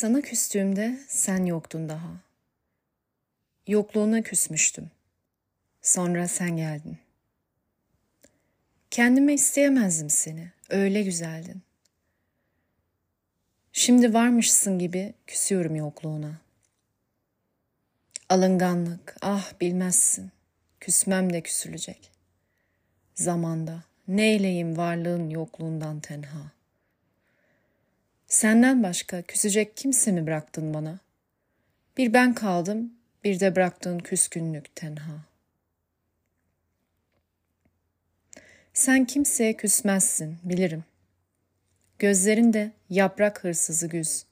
Sana küstüğümde sen yoktun daha. Yokluğuna küsmüştüm. Sonra sen geldin. Kendime isteyemezdim seni. Öyle güzeldin. Şimdi varmışsın gibi küsüyorum yokluğuna. Alınganlık, ah bilmezsin. Küsmem de küsülecek. Zamanda neyleyim varlığın yokluğundan tenha.'' Senden başka küsecek kimse mi bıraktın bana? Bir ben kaldım, bir de bıraktığın küskünlük tenha. Sen kimseye küsmezsin, bilirim. Gözlerinde yaprak hırsızı güz.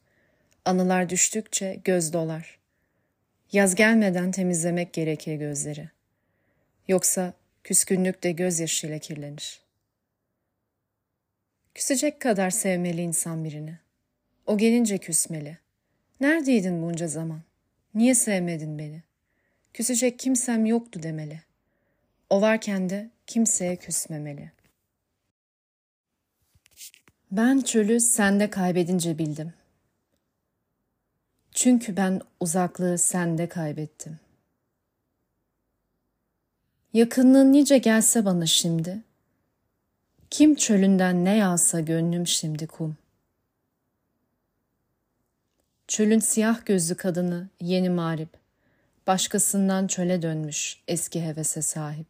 Anılar düştükçe göz dolar. Yaz gelmeden temizlemek gerekir gözleri. Yoksa küskünlük de gözyaşıyla kirlenir. Küsecek kadar sevmeli insan birini.'' O gelince küsmeli. Neredeydin bunca zaman? Niye sevmedin beni? Küsecek kimsem yoktu demeli. O varken de kimseye küsmemeli. Ben çölü sende kaybedince bildim. Çünkü ben uzaklığı sende kaybettim. Yakınlığın nice gelse bana şimdi, kim çölünden ne yağsa gönlüm şimdi kum.'' Çölün siyah gözlü kadını yeni mağrip, başkasından çöle dönmüş eski hevese sahip.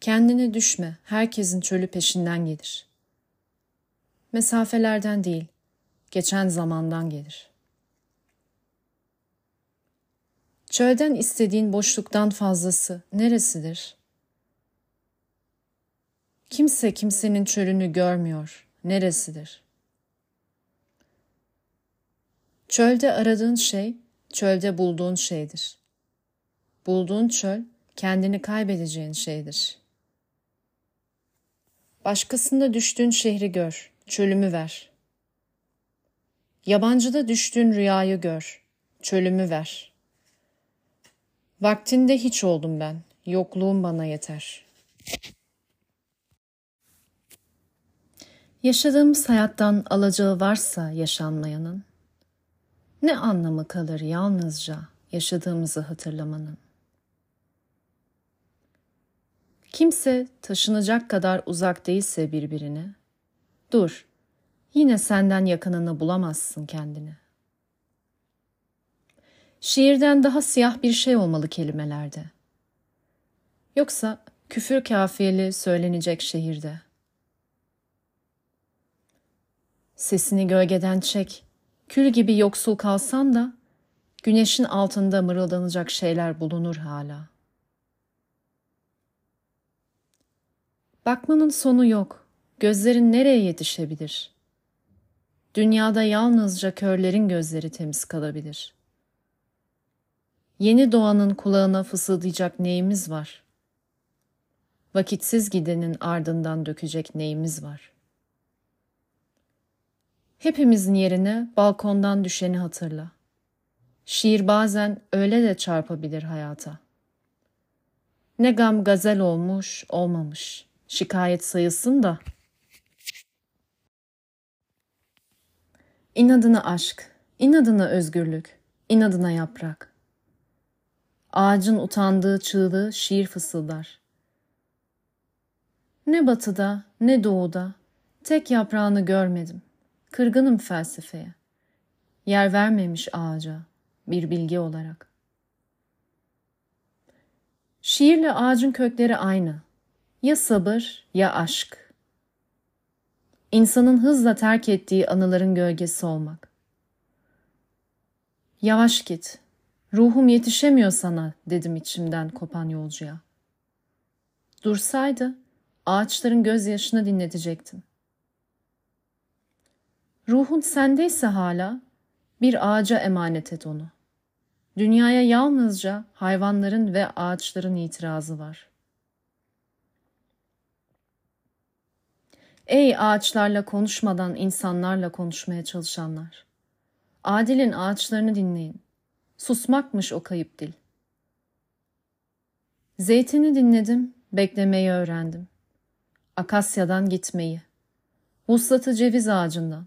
Kendine düşme, herkesin çölü peşinden gelir. Mesafelerden değil, geçen zamandan gelir. Çölden istediğin boşluktan fazlası neresidir? Kimse kimsenin çölünü görmüyor, neresidir?'' Çölde aradığın şey, çölde bulduğun şeydir. Bulduğun çöl, kendini kaybedeceğin şeydir. Başkasında düştüğün şehri gör, çölümü ver. Yabancıda düştüğün rüyayı gör, çölümü ver. Vaktinde hiç oldum ben, yokluğum bana yeter. Yaşadığımız hayattan alacağı varsa yaşanmayanın, ne anlamı kalır yalnızca yaşadığımızı hatırlamanın? Kimse taşınacak kadar uzak değilse birbirine, dur, yine senden yakınını bulamazsın kendini. Şiirden daha siyah bir şey olmalı kelimelerde. Yoksa küfür kafiyeli söylenecek şehirde. Sesini gölgeden çek, Kül gibi yoksul kalsan da güneşin altında mırıldanacak şeyler bulunur hala. Bakmanın sonu yok. Gözlerin nereye yetişebilir? Dünyada yalnızca körlerin gözleri temiz kalabilir. Yeni doğanın kulağına fısıldayacak neyimiz var? Vakitsiz gidenin ardından dökecek neyimiz var? Hepimizin yerine balkondan düşeni hatırla. Şiir bazen öyle de çarpabilir hayata. Ne gam gazel olmuş, olmamış. Şikayet sayılsın da. İnadına aşk, inadına özgürlük, inadına yaprak. Ağacın utandığı çığlığı şiir fısıldar. Ne batıda ne doğuda tek yaprağını görmedim.'' Kırgınım felsefeye. Yer vermemiş ağaca bir bilgi olarak. Şiirle ağacın kökleri aynı. Ya sabır ya aşk. İnsanın hızla terk ettiği anıların gölgesi olmak. Yavaş git. Ruhum yetişemiyor sana dedim içimden kopan yolcuya. Dursaydı ağaçların gözyaşını dinletecektim.'' Ruhun sendeyse hala bir ağaca emanet et onu. Dünyaya yalnızca hayvanların ve ağaçların itirazı var. Ey ağaçlarla konuşmadan insanlarla konuşmaya çalışanlar. Adil'in ağaçlarını dinleyin. Susmakmış o kayıp dil. Zeytini dinledim, beklemeyi öğrendim. Akasyadan gitmeyi. Vuslatı ceviz ağacından.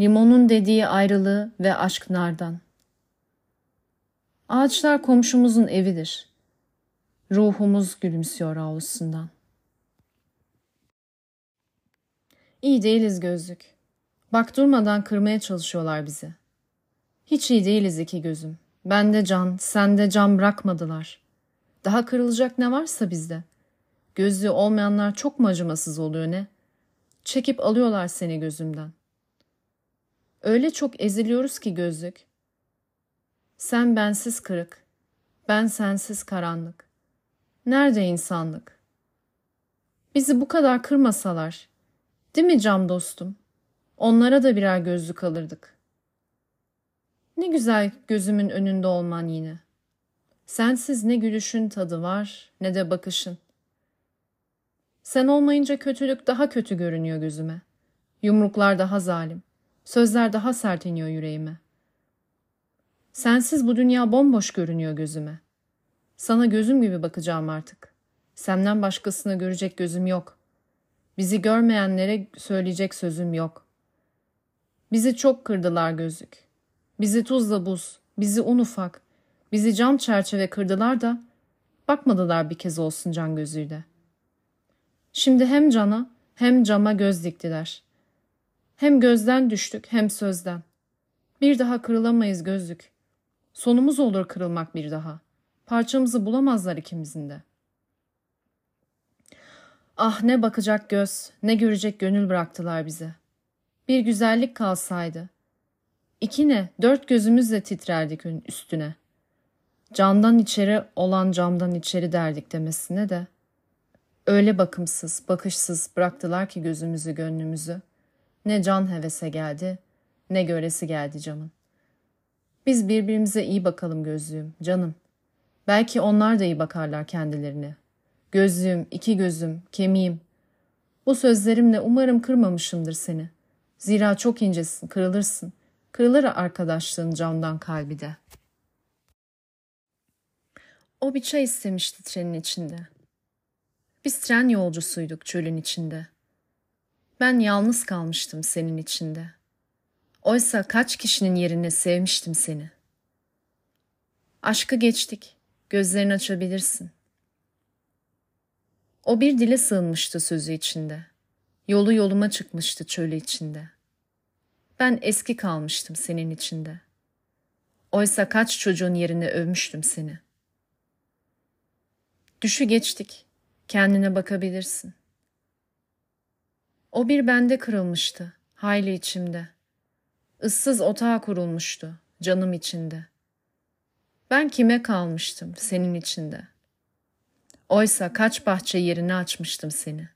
Limonun dediği ayrılığı ve aşk nardan. Ağaçlar komşumuzun evidir. Ruhumuz gülümsüyor avlusundan. İyi değiliz gözlük. Bak durmadan kırmaya çalışıyorlar bizi. Hiç iyi değiliz iki gözüm. Bende can, sende can bırakmadılar. Daha kırılacak ne varsa bizde. Gözlüğü olmayanlar çok mu acımasız oluyor ne? Çekip alıyorlar seni gözümden. Öyle çok eziliyoruz ki gözlük. Sen bensiz kırık, ben sensiz karanlık. Nerede insanlık? Bizi bu kadar kırmasalar, değil mi cam dostum? Onlara da birer gözlük alırdık. Ne güzel gözümün önünde olman yine. Sensiz ne gülüşün tadı var ne de bakışın. Sen olmayınca kötülük daha kötü görünüyor gözüme. Yumruklar daha zalim. Sözler daha sert iniyor yüreğime. Sensiz bu dünya bomboş görünüyor gözüme. Sana gözüm gibi bakacağım artık. Senden başkasını görecek gözüm yok. Bizi görmeyenlere söyleyecek sözüm yok. Bizi çok kırdılar gözlük. Bizi tuzla buz, bizi un ufak, bizi cam çerçeve kırdılar da bakmadılar bir kez olsun can gözüyle. Şimdi hem cana hem cama göz diktiler. Hem gözden düştük hem sözden. Bir daha kırılamayız gözlük. Sonumuz olur kırılmak bir daha. Parçamızı bulamazlar ikimizin de. Ah ne bakacak göz, ne görecek gönül bıraktılar bize. Bir güzellik kalsaydı. İki ne, dört gözümüzle titrerdik üstüne. Candan içeri olan camdan içeri derdik demesine de. Öyle bakımsız, bakışsız bıraktılar ki gözümüzü, gönlümüzü. Ne can hevese geldi, ne göresi geldi camın. Biz birbirimize iyi bakalım gözlüğüm, canım. Belki onlar da iyi bakarlar kendilerine. Gözlüğüm, iki gözüm, kemiğim. Bu sözlerimle umarım kırmamışımdır seni. Zira çok incesin, kırılırsın. Kırılır arkadaşlığın camdan kalbi de. O bir çay istemişti trenin içinde. Biz tren yolcusuyduk çölün içinde. Ben yalnız kalmıştım senin içinde. Oysa kaç kişinin yerine sevmiştim seni. Aşkı geçtik, gözlerini açabilirsin. O bir dile sığınmıştı sözü içinde. Yolu yoluma çıkmıştı çölü içinde. Ben eski kalmıştım senin içinde. Oysa kaç çocuğun yerine övmüştüm seni. Düşü geçtik, kendine bakabilirsin. O bir bende kırılmıştı, hayli içimde. Issız otağa kurulmuştu, canım içinde. Ben kime kalmıştım senin içinde? Oysa kaç bahçe yerini açmıştım seni.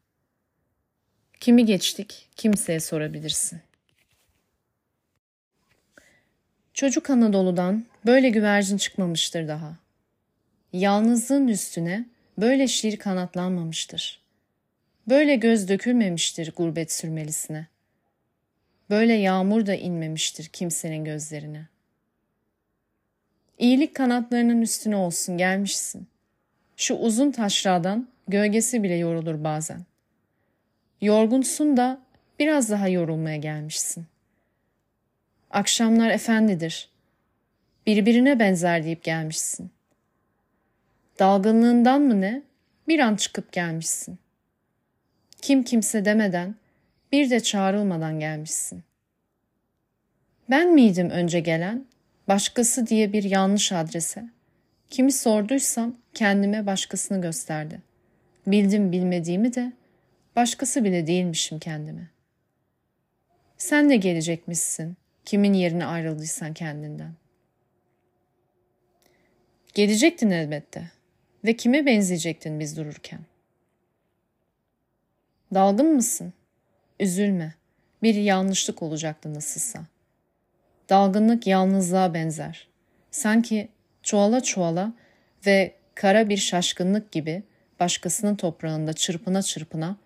Kimi geçtik, kimseye sorabilirsin. Çocuk Anadolu'dan böyle güvercin çıkmamıştır daha. Yalnızlığın üstüne böyle şiir kanatlanmamıştır. Böyle göz dökülmemiştir gurbet sürmelisine. Böyle yağmur da inmemiştir kimsenin gözlerine. İyilik kanatlarının üstüne olsun gelmişsin. Şu uzun taşradan gölgesi bile yorulur bazen. Yorgunsun da biraz daha yorulmaya gelmişsin. Akşamlar efendidir. Birbirine benzer deyip gelmişsin. Dalgınlığından mı ne? Bir an çıkıp gelmişsin. Kim kimse demeden, bir de çağrılmadan gelmişsin. Ben miydim önce gelen, başkası diye bir yanlış adrese? Kimi sorduysam kendime başkasını gösterdi. Bildim bilmediğimi de başkası bile değilmişim kendime. Sen de gelecekmişsin, kimin yerine ayrıldıysan kendinden. Gelecektin elbette ve kime benzeyecektin biz dururken? Dalgın mısın? Üzülme. Bir yanlışlık olacaktı nasılsa. Dalgınlık yalnızlığa benzer. Sanki çoğala çoğala ve kara bir şaşkınlık gibi başkasının toprağında çırpına çırpına,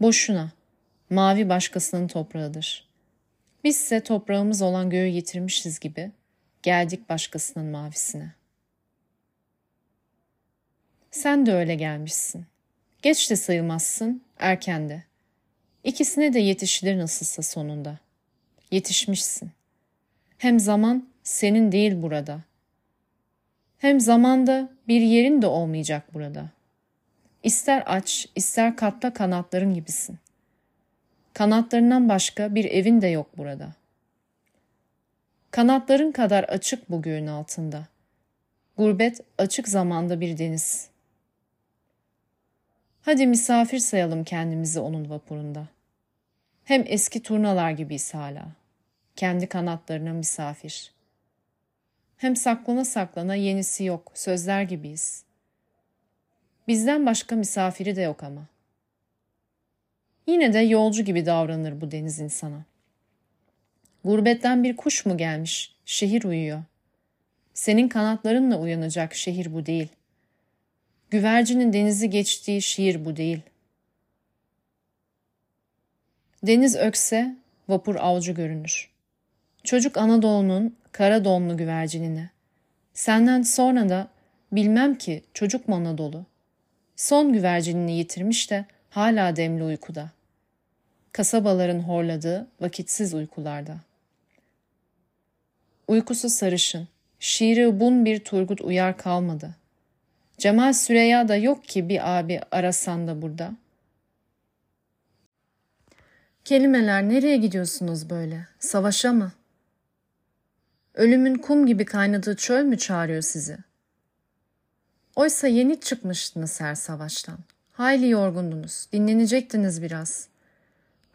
boşuna, mavi başkasının toprağıdır. Bizse toprağımız olan göğü yitirmişiz gibi geldik başkasının mavisine. Sen de öyle gelmişsin. Geç de sayılmazsın, erken de. İkisine de yetişilir nasılsa sonunda. yetişmişsin. Hem zaman senin değil burada. Hem zamanda bir yerin de olmayacak burada. İster aç, ister katla kanatların gibisin. Kanatlarından başka bir evin de yok burada. Kanatların kadar açık bu göğün altında. Gurbet açık zamanda bir deniz. Hadi misafir sayalım kendimizi onun vapurunda. Hem eski turnalar gibiyiz hala. Kendi kanatlarına misafir. Hem saklana saklana yenisi yok, sözler gibiyiz. Bizden başka misafiri de yok ama. Yine de yolcu gibi davranır bu deniz insana. Gurbetten bir kuş mu gelmiş, şehir uyuyor. Senin kanatlarınla uyanacak şehir bu değil. Güvercinin denizi geçtiği şiir bu değil. Deniz ökse vapur avcı görünür. Çocuk Anadolu'nun kara donlu güvercinine. Senden sonra da bilmem ki çocuk mu Anadolu. Son güvercinini yitirmiş de hala demli uykuda. Kasabaların horladığı vakitsiz uykularda. Uykusu sarışın, şiiri bun bir Turgut Uyar kalmadı. Cemal Süreya da yok ki bir abi arasan da burada. Kelimeler nereye gidiyorsunuz böyle? Savaşa mı? Ölümün kum gibi kaynadığı çöl mü çağırıyor sizi? Oysa yeni çıkmıştınız her savaştan. Hayli yorgundunuz, dinlenecektiniz biraz.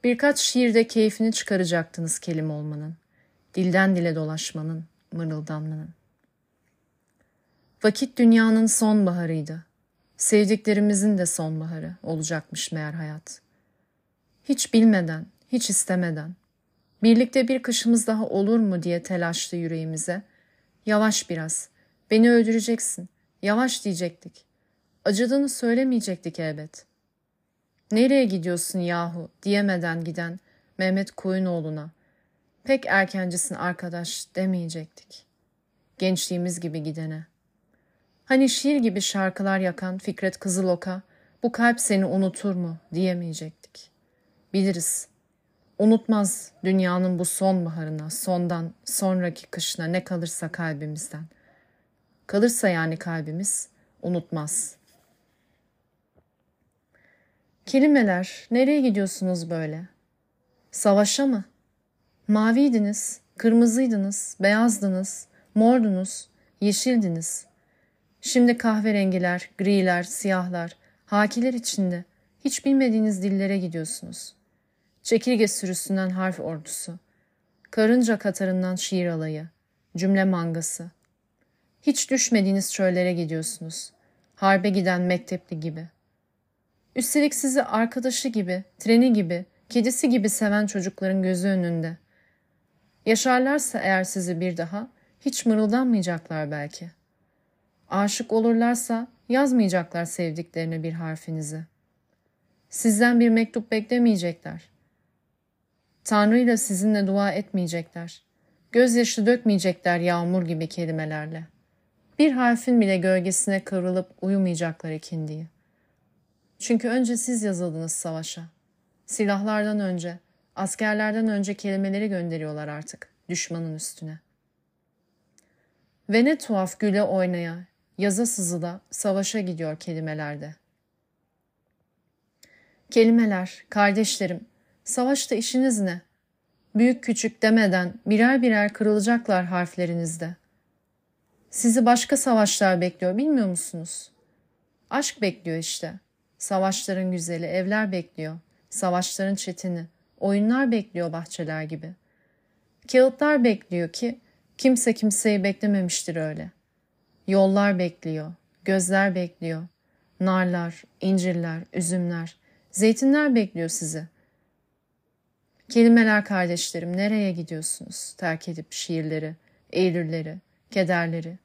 Birkaç şiirde keyfini çıkaracaktınız kelime olmanın, dilden dile dolaşmanın, mırıldanmanın. Vakit dünyanın sonbaharıydı. Sevdiklerimizin de sonbaharı olacakmış meğer hayat. Hiç bilmeden, hiç istemeden, birlikte bir kışımız daha olur mu diye telaşlı yüreğimize, yavaş biraz, beni öldüreceksin, yavaş diyecektik. Acıdığını söylemeyecektik elbet. Nereye gidiyorsun yahu diyemeden giden Mehmet Koyunoğlu'na, pek erkencisin arkadaş demeyecektik. Gençliğimiz gibi gidene. Hani şiir gibi şarkılar yakan Fikret Kızılok'a bu kalp seni unutur mu diyemeyecektik. Biliriz. Unutmaz dünyanın bu sonbaharına, sondan sonraki kışına ne kalırsa kalbimizden. Kalırsa yani kalbimiz unutmaz. Kelimeler, nereye gidiyorsunuz böyle? Savaşa mı? Maviydiniz, kırmızıydınız, beyazdınız, mordunuz, yeşildiniz. Şimdi kahverengiler, griler, siyahlar, hakiler içinde hiç bilmediğiniz dillere gidiyorsunuz. Çekirge sürüsünden harf ordusu, karınca katarından şiir alayı, cümle mangası. Hiç düşmediğiniz çöllere gidiyorsunuz. Harbe giden mektepli gibi. Üstelik sizi arkadaşı gibi, treni gibi, kedisi gibi seven çocukların gözü önünde. Yaşarlarsa eğer sizi bir daha, hiç mırıldanmayacaklar belki.'' Aşık olurlarsa yazmayacaklar sevdiklerine bir harfinizi. Sizden bir mektup beklemeyecekler. Tanrı ile sizinle dua etmeyecekler. Gözyaşı dökmeyecekler yağmur gibi kelimelerle. Bir harfin bile gölgesine kıvrılıp uyumayacaklar ikindiyi. Çünkü önce siz yazıldınız savaşa. Silahlardan önce, askerlerden önce kelimeleri gönderiyorlar artık düşmanın üstüne. Ve ne tuhaf güle oynaya, yaza sızıda savaşa gidiyor kelimelerde. Kelimeler, kardeşlerim, savaşta işiniz ne? Büyük küçük demeden birer birer kırılacaklar harflerinizde. Sizi başka savaşlar bekliyor bilmiyor musunuz? Aşk bekliyor işte. Savaşların güzeli evler bekliyor. Savaşların çetini, oyunlar bekliyor bahçeler gibi. Kağıtlar bekliyor ki kimse kimseyi beklememiştir öyle.'' Yollar bekliyor, gözler bekliyor. Narlar, incirler, üzümler, zeytinler bekliyor sizi. Kelimeler kardeşlerim nereye gidiyorsunuz terk edip şiirleri, eylülleri, kederleri,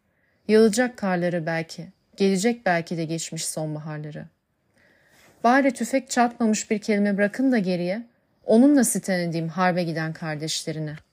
yağacak karları belki, gelecek belki de geçmiş sonbaharları. Bari tüfek çatmamış bir kelime bırakın da geriye, onunla sitem edeyim harbe giden kardeşlerine.''